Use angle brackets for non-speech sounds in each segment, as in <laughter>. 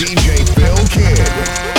DJ Phil Kidd.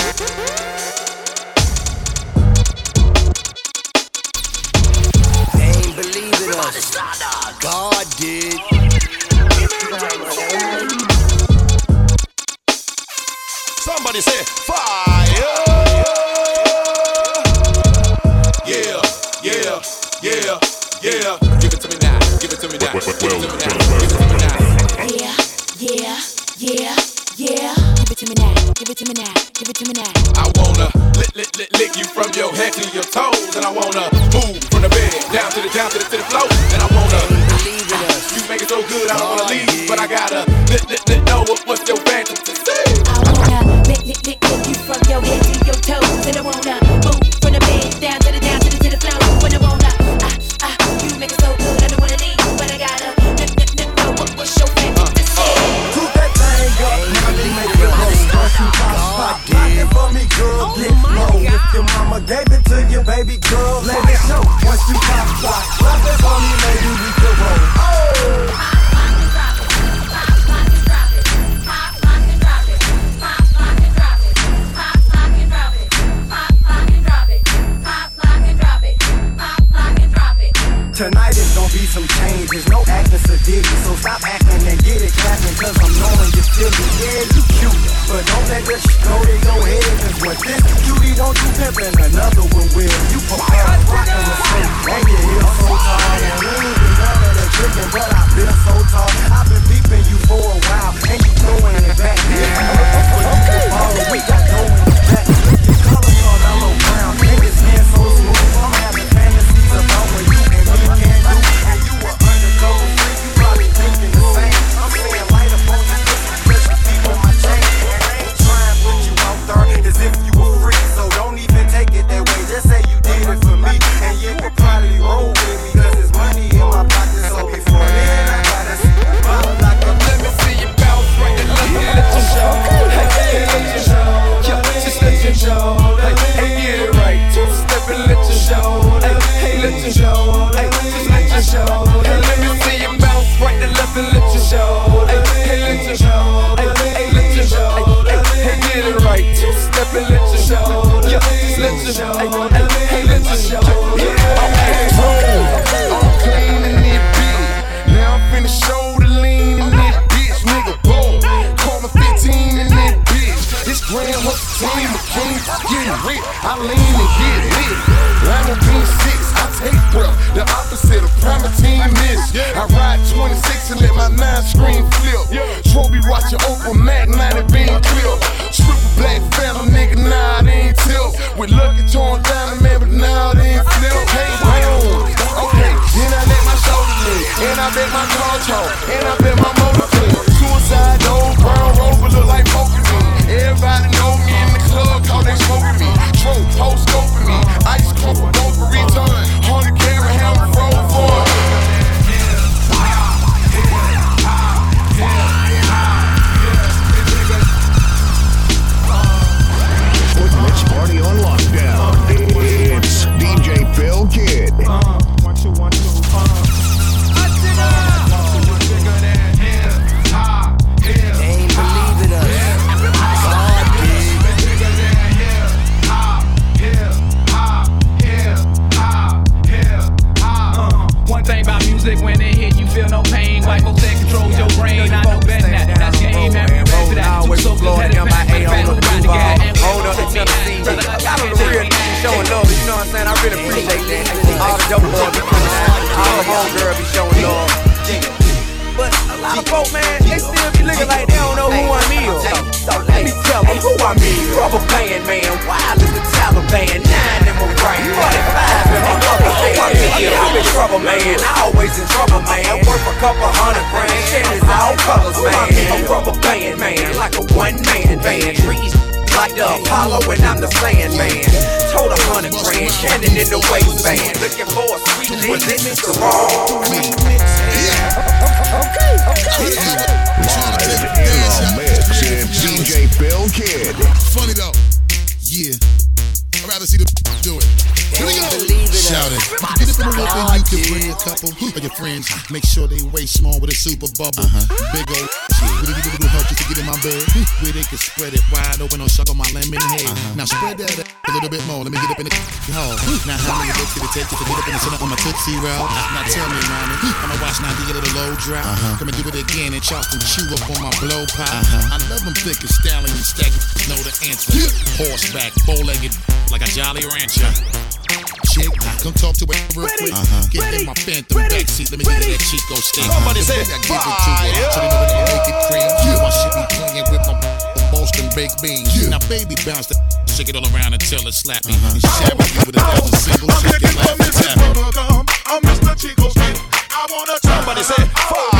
Now spread that a little bit more. Let me get up in the <laughs> hole. Now how many looks did it take you to get up in the center on my Tootsie Roll? Now tell me, mommy, I'ma watch now get a little low drop. Uh-huh. Come and do it again and chop and chew up on my blow pop. Uh-huh. I love them thick and stallion and stacked. Know the answer. Horseback, four-legged, like a Jolly Rancher. Chick, come talk to it real quick. Uh-huh. Get ready, in my phantom ready, backseat. Let me ready, get that Chico steak. Somebody say, I give it to her. So they know that I make it cream. Yeah. I should be playing with my Boston baked beans. Yeah. Now, baby, bounce that shake it all around until it slap uh-huh. me. Uh-huh. Share with you with a oh, thousand singles. I'm looking for Mrs. Bubblegum. I'm Mr. Chico's kid. I wanna try. Somebody said, fire.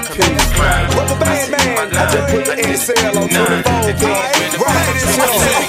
I commit crime. Rubber band man, I just put the end cell on the phone. Right, it's your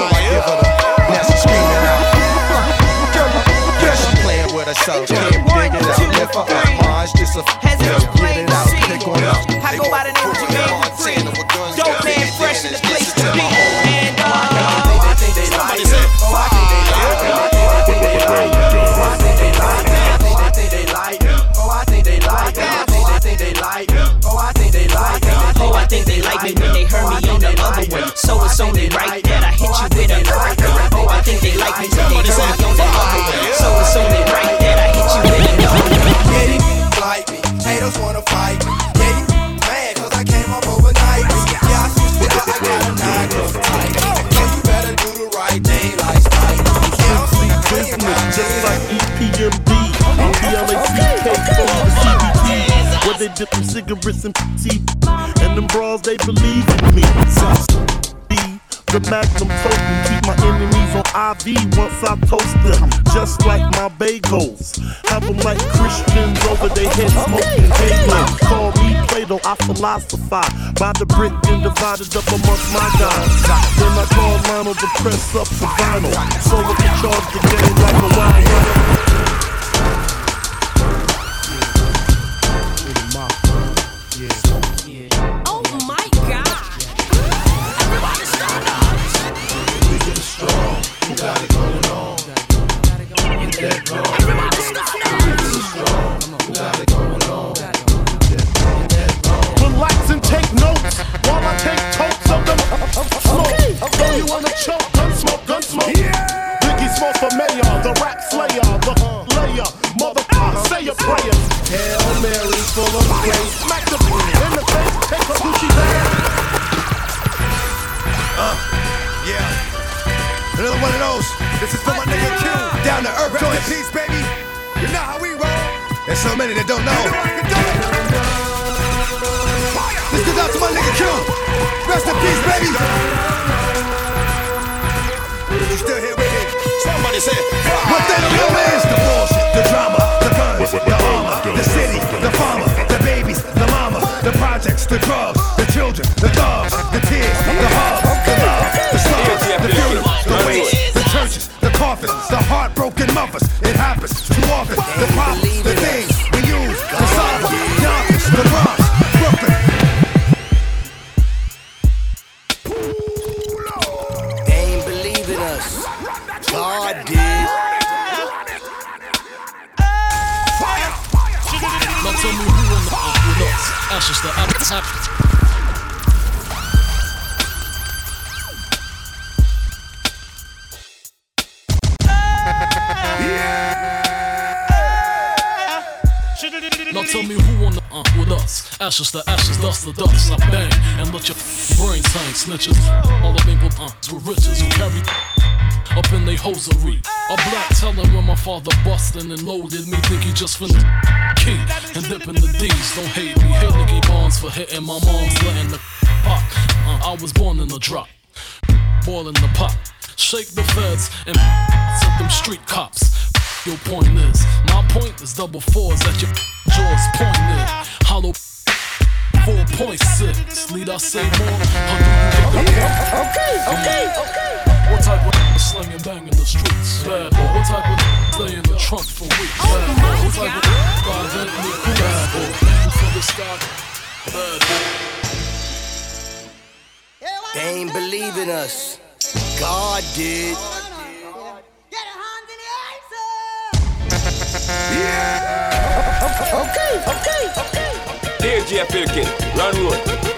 so I give her the. Now she screaming out. Girl, she playing with herself. Can't dig it out. Lift her up, ma, it's just a. Has Girl, explained get it out. to Pick on up. I go by the name of Jermaine Dupri. Dip them cigarettes and tea. And them bras, they believe in me. Sauce B, the magnum token. Keep my enemies on IV once I toast them. Just like my bagels. Have them like Christians over their heads smoking halo. Call me Plato, I philosophize. By the brick and divided up amongst my guys. Then I call Lionel to press up the vinyl. So I can charge the game like a wild. Smoke for mayor, the rap slayer, the layer. Mother, say your prayers. Hail Mary, full of grace. Smack the in the face. Take her Gucci bag. Uh, yeah. Another one of those. This is for my nigga Q. Down to earth, joint peace, baby. You know how we roll. There's so many that don't know. This goes out to my nigga Q. Rest in peace, baby. The drugs, the children, the thugs, the tears, the hugs, the love, the slugs, the funerals, the waits, the churches, the coffins, the heartbroken mothers. Ashes to ashes, dust to dust. I bang and let your brains hang snitches. All the people uh, with riches who carry up in they hosiery. A black teller when my father bustin' and loaded me. Think he just finna key and dipping the D's. Don't hate me. Hit Nicky Barnes for hitting my mom's letting the pop. Uh, I was born in a drop, boiling the pot. Shake the feds and set them street cops. your point is. My point is double fours at your jaws pointed. Hollow 4.6. Need I say more? How do you get the point? Okay, okay, okay. What type of sling and bang in the streets? Bad boy. What type of stay in the trunk for weeks? Bad boy. What type of buy Bentley? Bad boy. Aim for the sky. Bad boy. They ain't believe in us. God did. <laughs> Okay, okay, okay. DJ Pilkin, run road.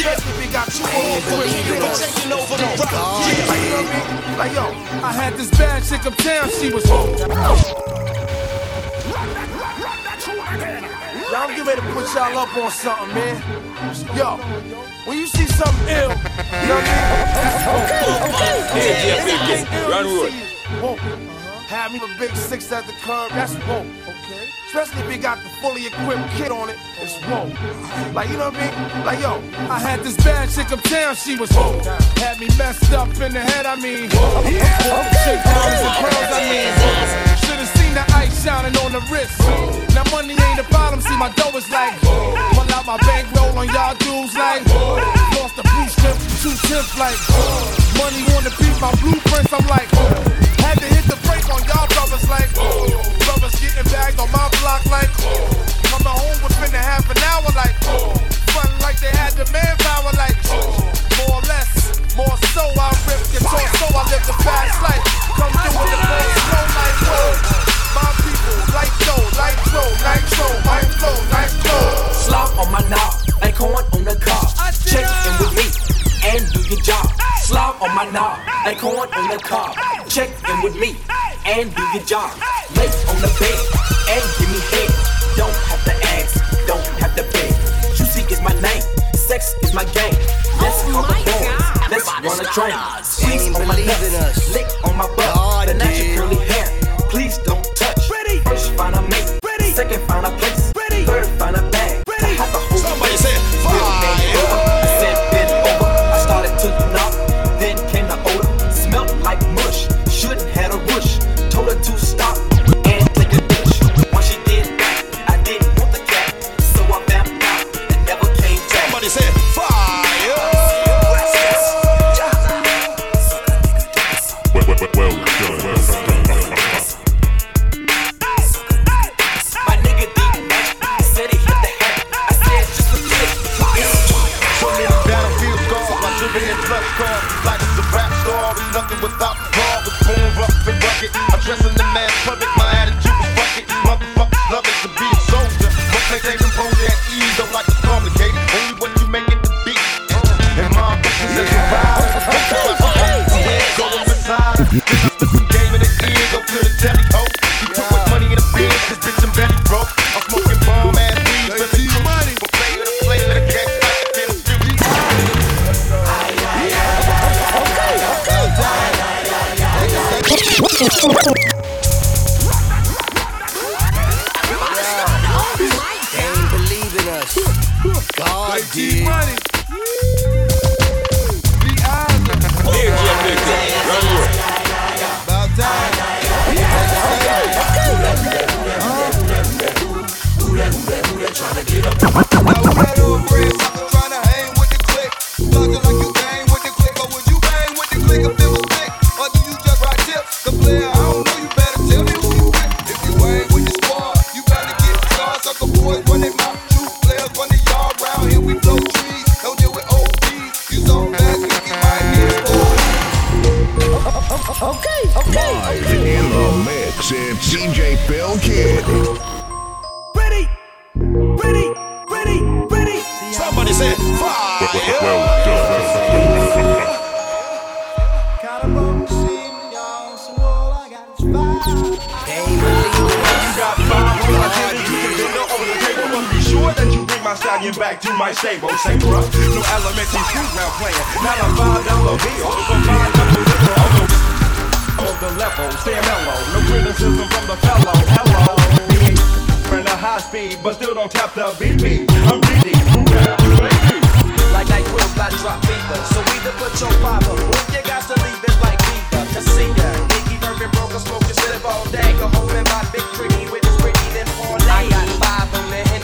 Yeah, we got two more for We're taking over the rock. Yeah, Like, you know what I mean? Like, yo, I had this bad chick uptown, she was. Y'all I'm ready to put y'all up on something, man. Yo, when you see something ill, you know what I mean? DJ Pilkin, run road. Whoa. Have me a big six at the curb, that's whoa. Okay. Especially if you got the fully equipped kit on it, it's whoa. Like, you know what I mean? Like, yo, I had this bad chick uptown, she was whoa. Had me messed up in the head, I mean. Shit, diamonds and pearls, I mean. Should've seen the ice shining on the wrist. Now money ain't a problem, see my dough is like. Pull out my bankroll on y'all dudes like. Lost the blue strip, two tenths like. Money on the beat, my blueprints, I'm like. Had to hit the brake on y'all brothers like. Brothers getting bagged on my block like. Coming home within a half an hour like. Fun like they had the manpower like. More or less, more so I rip your torso, I live the fast life. Come through with the full slow like whoa. My people, like dough, like flow, nitro, my flow, nice flow. Slop on my knob, like corn on the cob. Check in with me and do your job. Slop on my knob, like corn on the cob. Check in with me and do your job. Lace on the bed and give me head. Don't have to ask, don't have to beg. Juicy is my name, sex is my game. Let's Oh call the boys, let's run a train. Squeeze on my nuts, lick on my butt. The natural curly hair, please don't touch. Ready. First find a mate, second find a place, my stallion back to my stable. Say, bruh, no elementary school now playing. Not a five dollar bill. From five on the level, stay mellow. No criticism from the fellow. Hello. friend of high speed, but still don't tap the BP. I'm greedy. Like I NyQuil I drop fever. So either put your father, or you got to leave it like Viva. Casilla, Nicky Murphy broke a smoking slip all day. Go home in my big tricky with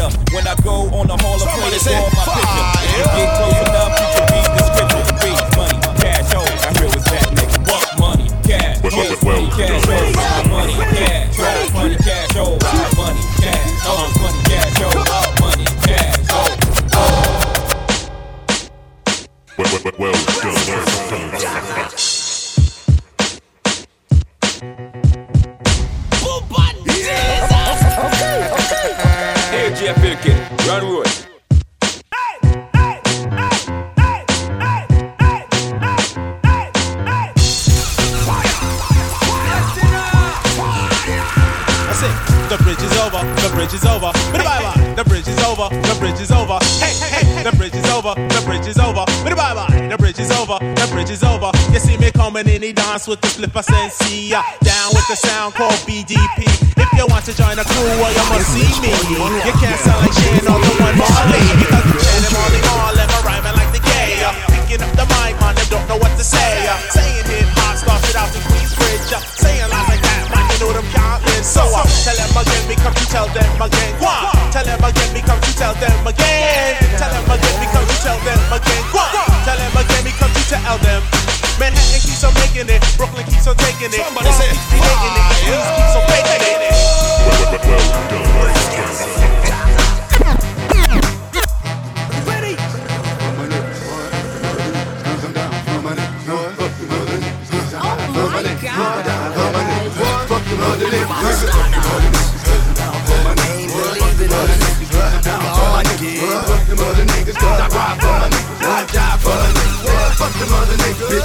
later. When I go on the Hall of Fame, draw my fire. picture. If you get close enough, you can read the scripture. Read money, cash out. I hear it's that nigga. Buck money, cash. Cash money, cash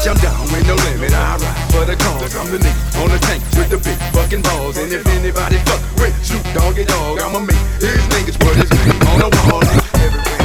I'm down with no limit. I ride for the cause. I'm the nigga on the tank with the big fucking balls. And if anybody fuck with Snoop Doggy Dogg, I'ma make his niggas put his name on the wall. Everywhere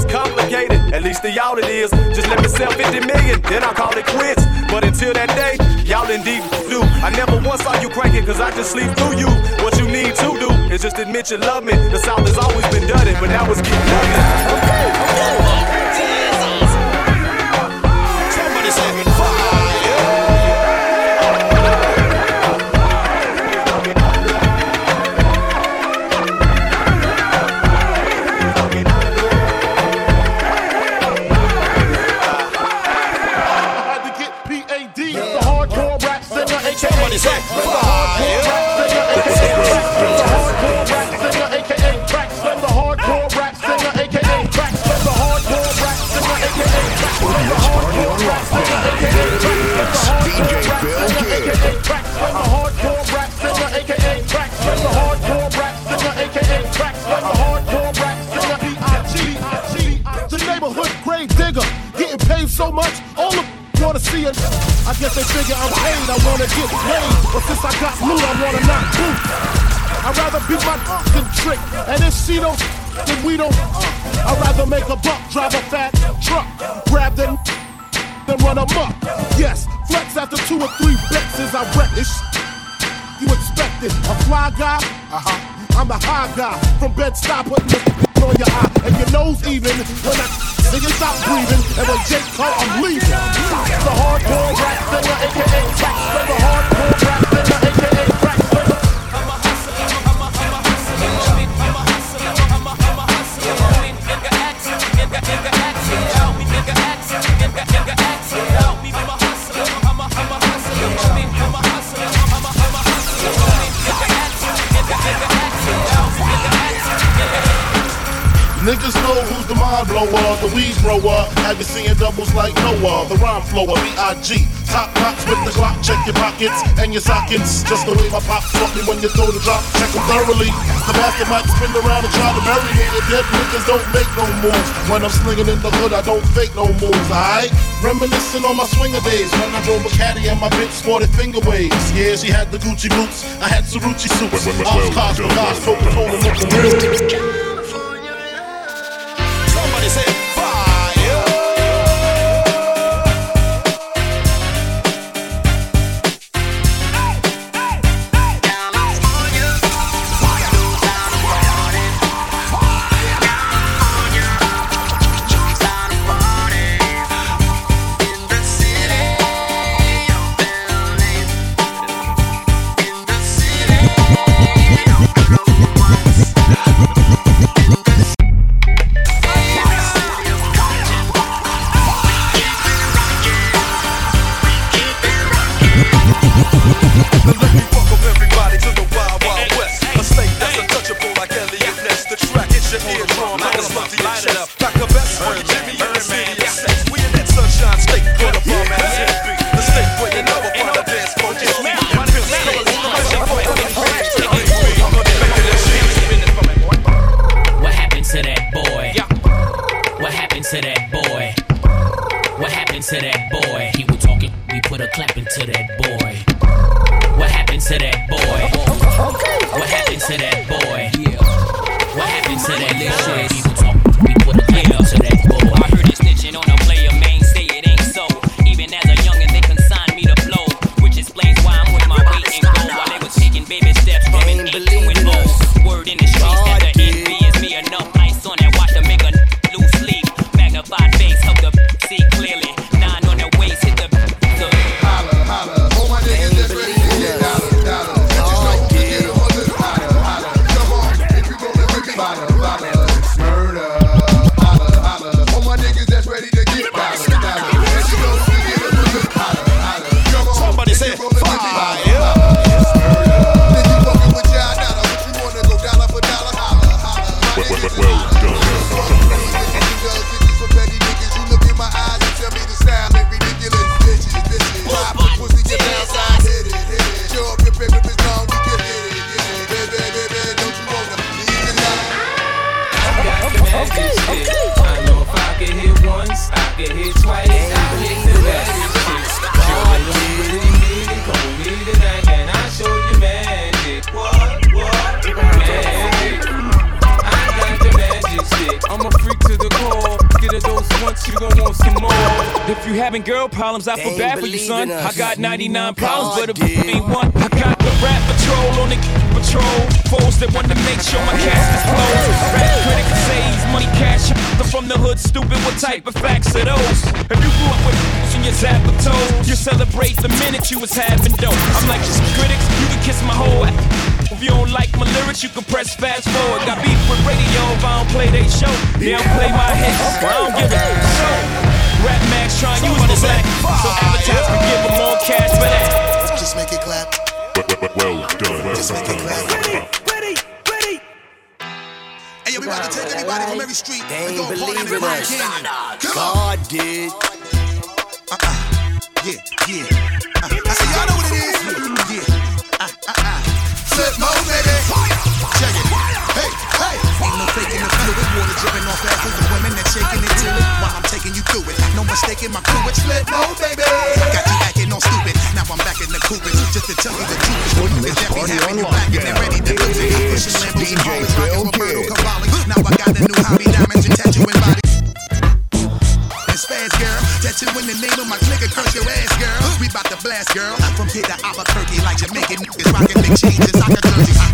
complicated, at least to y'all it is. Just let me sell 50 million, then I'll call it quits. But until that day, y'all indeed do. I never once saw you cranking, cause I just sleep through you. What you need to do is just admit you love me. The South has always been done it, but now it's getting done. Somebody so much, all of wanna see it. I guess they figure I'm paid, I wanna get paid. But since I got loot, I wanna knock boot. I'd rather beat my than trick. And if she don't, then we don't. I'd rather make a buck, drive a fat grab them, then run them up. Yes, flex after two or three as I wreck this. You expect it, a fly guy? Uh-huh. I'm a high guy from bed stop putting the <laughs> on your eye and your nose even when I <laughs> and stop breathing and when Jake call I'm leaving. The hardcore rap singer, aka Track the hardcore rap singer, Niggas know who's the mind blower, the weed grower. Have you seeing doubles like Noah? The rhyme flower, B.I.G. Top box with the clock, check your pockets and your sockets. Just the way my pop taught me when you throw the drop, check them thoroughly. The bastard might spin around and try to bury me. The dead niggas don't make no moves. When I'm slinging in the hood, I don't fake no moves, alright? Reminiscing on my swinger days when I drove a caddy and my bitch sported finger waves. Yeah, she had the Gucci boots, I had Cerruti suits. OshKosh B'gosh, Coca-Cola, looking real. you was having dope. I'm like, just critics, you can kiss my whole ass. If you don't like my lyrics, you can press fast forward. Got beef with radio if I don't play they show. They don't play my hits, I don't give a show. Rap Max trying to use the black, so advertisers can give them more cash for that. Just make it clap. Well done. Just make it clap. Hey, yo, we about to take everybody from every street they and go a in the God did. making my crew it's lit, oh baby. Got you acting on stupid. Now I'm back in the coopers just to tell you the truth. Wouldn't this party on lockdown? Ready to it's DJ Phil Kidd. Now I got a new hobby, diamonds and tattooing bodies. And spaz, girl. Tattooing the name of my clique curse your ass, girl. We bout to blast, girl. From here to Albuquerque like Jamaican niggas rocking big changes. I can.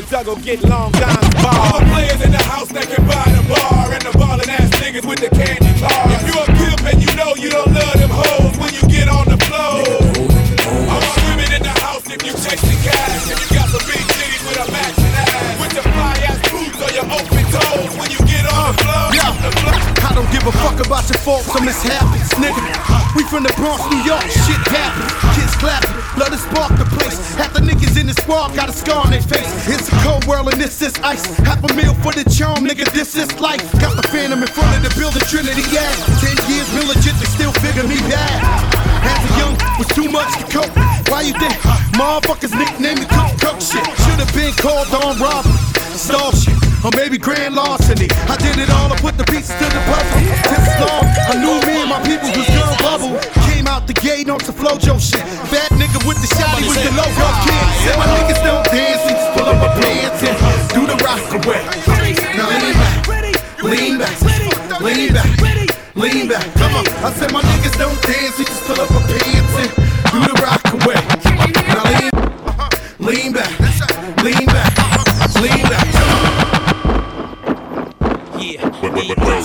The juggle get Long John ball. All the players in the house that can buy the bar. And the ballin' ass niggas with the candy bars. If you a pimp and you know you don't love them hoes when you get on the floor. All my women in the house if you chasing cash. If you give a fuck about your faults or mishaps, nigga. We from the Bronx, New York, shit happens. Kids clapping, let us spark the place. Half the niggas in the squad got a scar on their face. It's a cold world and this is ice. Half a meal for the charm, nigga, this is life. Got the phantom in front of the building, Trinity, yeah. Ten years been legit, they still figure me bad. As a young, was too much to cope. Why you think motherfuckers nicknamed me Cook Cook shit? Should've been called on robbery, stall shit, or maybe grand larceny. I did it all, I put the pieces to the puzzle. This long, I knew me and my people was gonna bubble. Came out the gate on some Flo-Jo shit. Bad nigga with the shotty with the logo kid. Said my niggas don't dance, we just pull up my pants and do the rock away. Now lean back, lean back, lean back, lean back. Come on, I said my niggas don't dance, we just pull up my pants and do the rock away. Now lean, uh-huh. lean back, lean back, lean back. Come on. Everywhere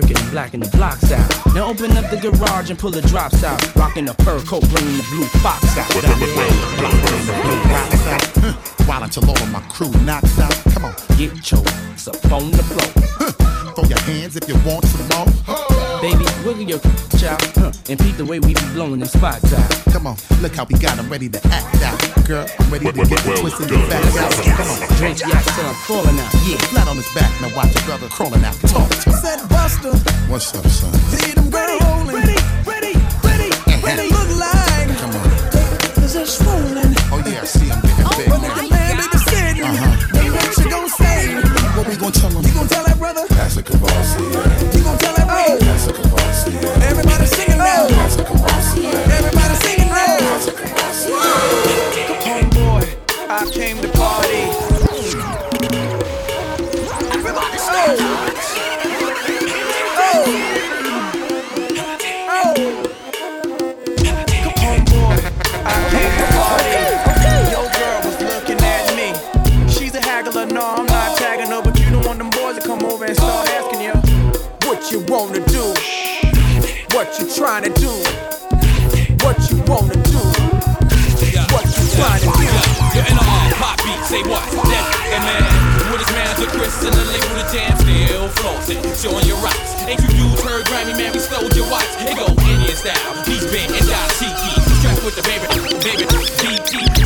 circuit, blacking the blocks out. Now open up the garage and pull the drops out. Rocking the fur coat, bringing the blue fox out. While until all of my crew knocks out. Come on, get your ass up on the floor. Throw your hands if you want some more. Baby, wiggle your out huh. and peep the way we be blowing them spots out. Come on, look how we got 'em ready to act out. Girl, I'm ready to get well, twisted back out. Come on, drink your up, falling out. Yeah, flat on his back, now watch your brother crawling out. Talk What's up, son? beat, say what? That and man, with his man the Chris and the label the jam still flossing, showing your rocks. Ain't you used her Grammy man? We stole your watch. It go Indian style, he's been and die cheeky, strapped with the baby, baby, DT.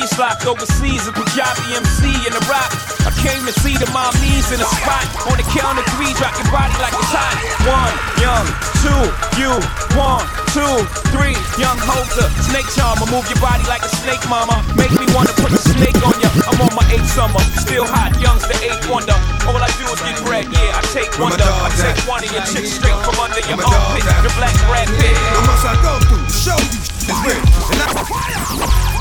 homies locked overseas, a Panjabi MC in the rock. I came to see the mommies in the spot. On the count of three, drop your body like a hot. One, young, two, you. One, two, three, young Hova. Snake charmer, move your body like a snake, mama. Make me wanna put a snake on ya. I'm on my eighth summer, still hot, young's the eighth wonder. All I do is get bread, yeah, I take wonder. I take one of your chicks straight from under your armpit. The black rat pit. I must I go through, show you. It's real. And I-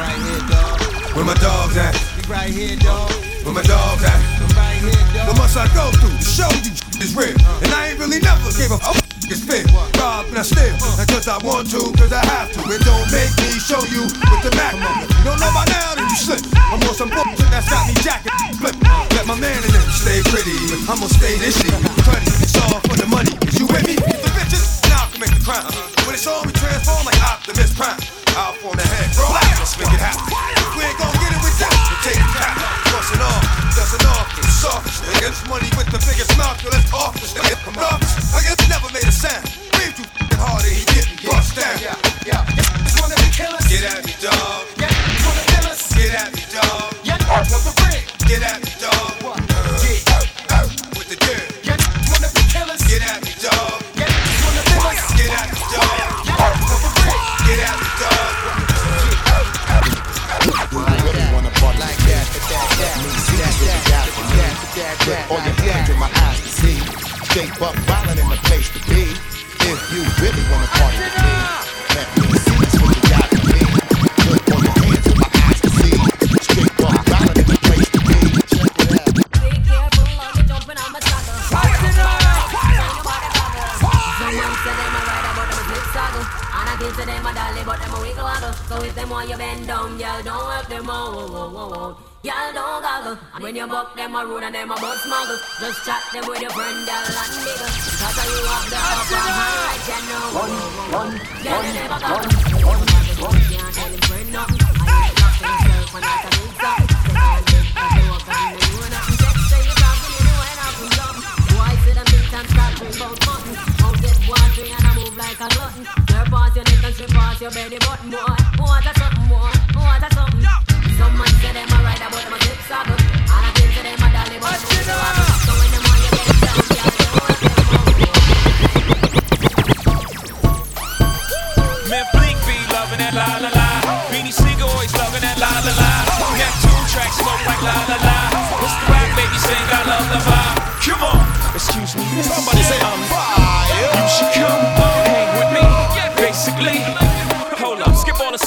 Right here, dog. Where my dogs at? We right here, dog. Where my dogs at? Right here, dog. What must I go through to show you is real? Uh. And I ain't really never gave a f it's fit. Rob and I steal. Not cause I want to, cause I have to. It don't make me show you with the Mac. You don't know by now, then you slip. I'm on some bullshit that's got me jacking. Flip. Uh. Let my man in it stay pretty. I'ma stay this shit. Funny, it's all for the money. Is you with me? The bitches, now I can make the crime. When it's on, we transform like Optimus Prime. Out on the head, bro. Let's make it happen. We ain't gon' get it with that, we take it back. Bustin' off, dustin' off, it's soft. Niggas money with the biggest mouth, yo, let's off this nigga. Come on, I guess never made a sound. Breathe too f***ing hard and he getting bust down. Yeah, yeah. Just wanna be killers. Get at me, dog. Yeah, just wanna kill us. Get at me, dog. Yeah, want the ring. Get at me, dog. Y'all don't goggle. And when you buck them a rude and them a butt smuggle, just chat them with your friend, y'all and nigga. Cause you have the upper hand right, you know. Run, y'all never goggle. Can't tell him friend nothing. I ain't locking himself and that's a big something. They can't get a door from the new nothing. Check say you talking anyway, now from something. Why sit and think and start to about something? Out get watery and I move like a glutton. Your pass your neck and strip past your belly button, boy.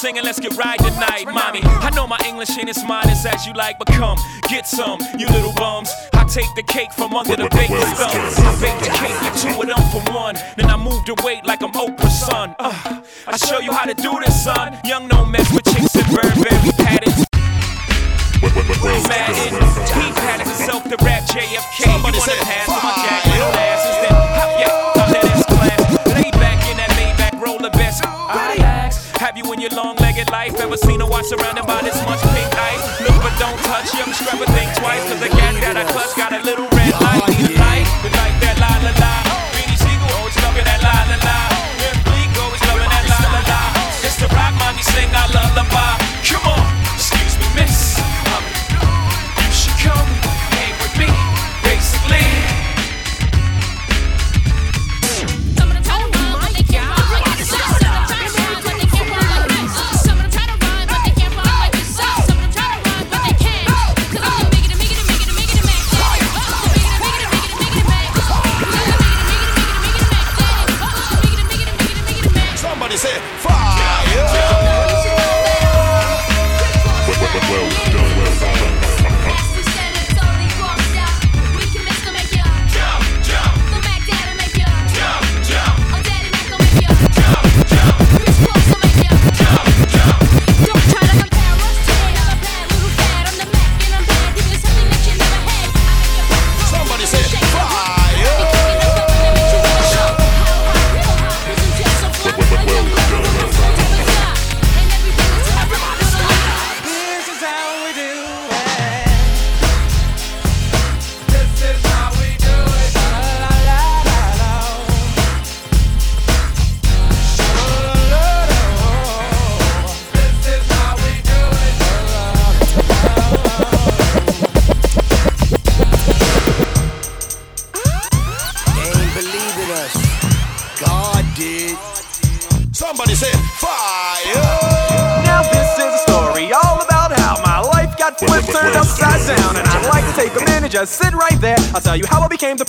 Singing, let's get right tonight, mommy. I know my English ain't as as as you like, but come get some, you little bums. I take the cake from under the baking stump. I bake the cake with two of them for one. Then I move the weight like I'm Oprah's son. Uh, I show you how to do this, son. Young no mess with chicks and Burberry padded. Madden, he patted himself to rap JFK. You wanna pass with my jack little asses, then hop, yeah, hop that S class. Lay back in that Maybach roller vest. I ask, have you in your long-legged life ever seen a watch surrounded by this much pink ice? Look but don't touch, you ever scrub a thing twice? Cause the gat that I clutch got a little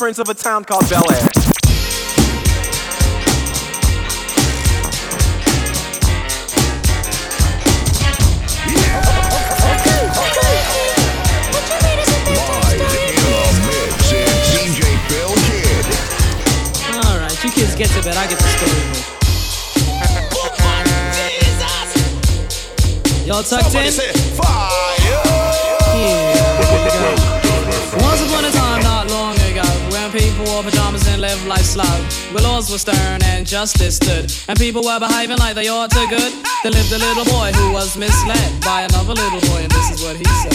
prince of a town called Bel Air. You kids get to bed, I get to story. Y'all tucked Somebody in? People wore pajamas and lived life slow, where laws were stern and justice stood, and people were behaving like they ought to good, there lived a little boy who was misled by another little boy, and this is what he said.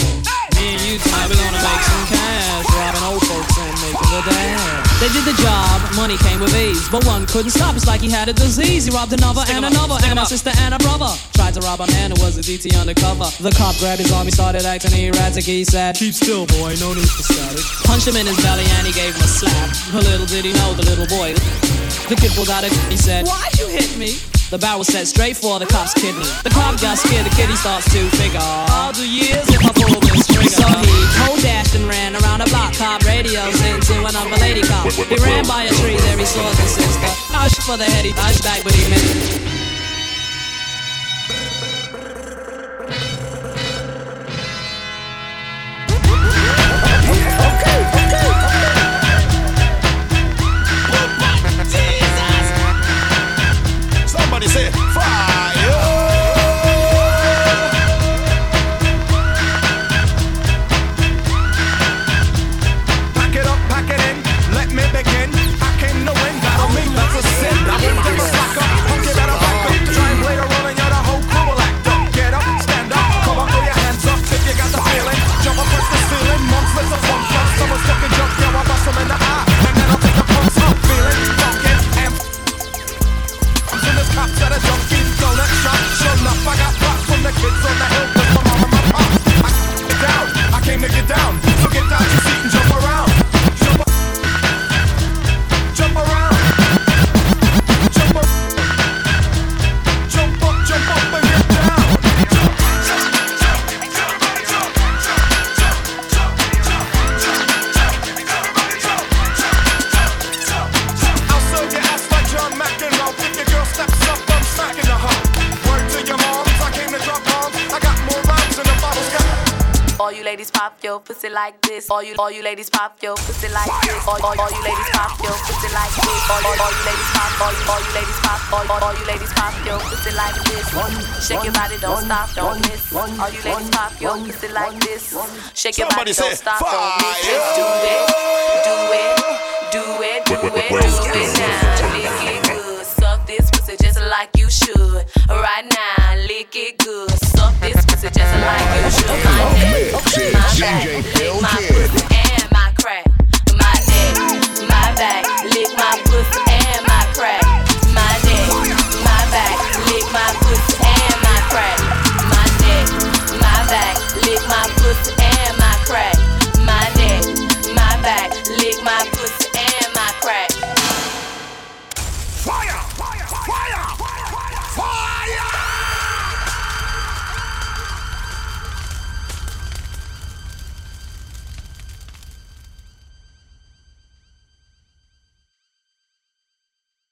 Me and you tonight, we're gonna make some cash, robbing old folks and the. They did the job, money came with ease, but one couldn't stop. It's like he had a disease. He robbed another and another, and a sister and a brother. Tried to rob a man who was a DT undercover. The cop grabbed his arm, he started acting erratic. He said, Keep still, boy, no need for static. Punched him in his belly and he gave him a slap. But little did he know the little boy. The kid pulled out a he said, Why'd you hit me? The barrel set straight for the cop's kidney. The cop got scared, the kitty starts to figure. I'll do years if I pull this trigger. So he cold dashed and ran around the block. Cop radios into another lady cop. He ran by a tree, there he saw the sister. Hush for the head, he pushed back, but he missed. Somebody like this. All you all you ladies pop your pussy like this. All, all, all you ladies pop your pussy like this. All, all, all you ladies pop. All, all you ladies pop. All, all, all you ladies pop your pussy like this. Shake your body, don't stop, don't miss. All you ladies pop your pussy like this. Shake your body, Somebody say don't stop, don't miss. Just do it, do it, do it, do it, do it now. Lick it good, suck this pussy just like you should. Right now, lick it good. Suck this pussy just like you should. My neck, my back, lick my pussy and my crack. My neck, my back, lick my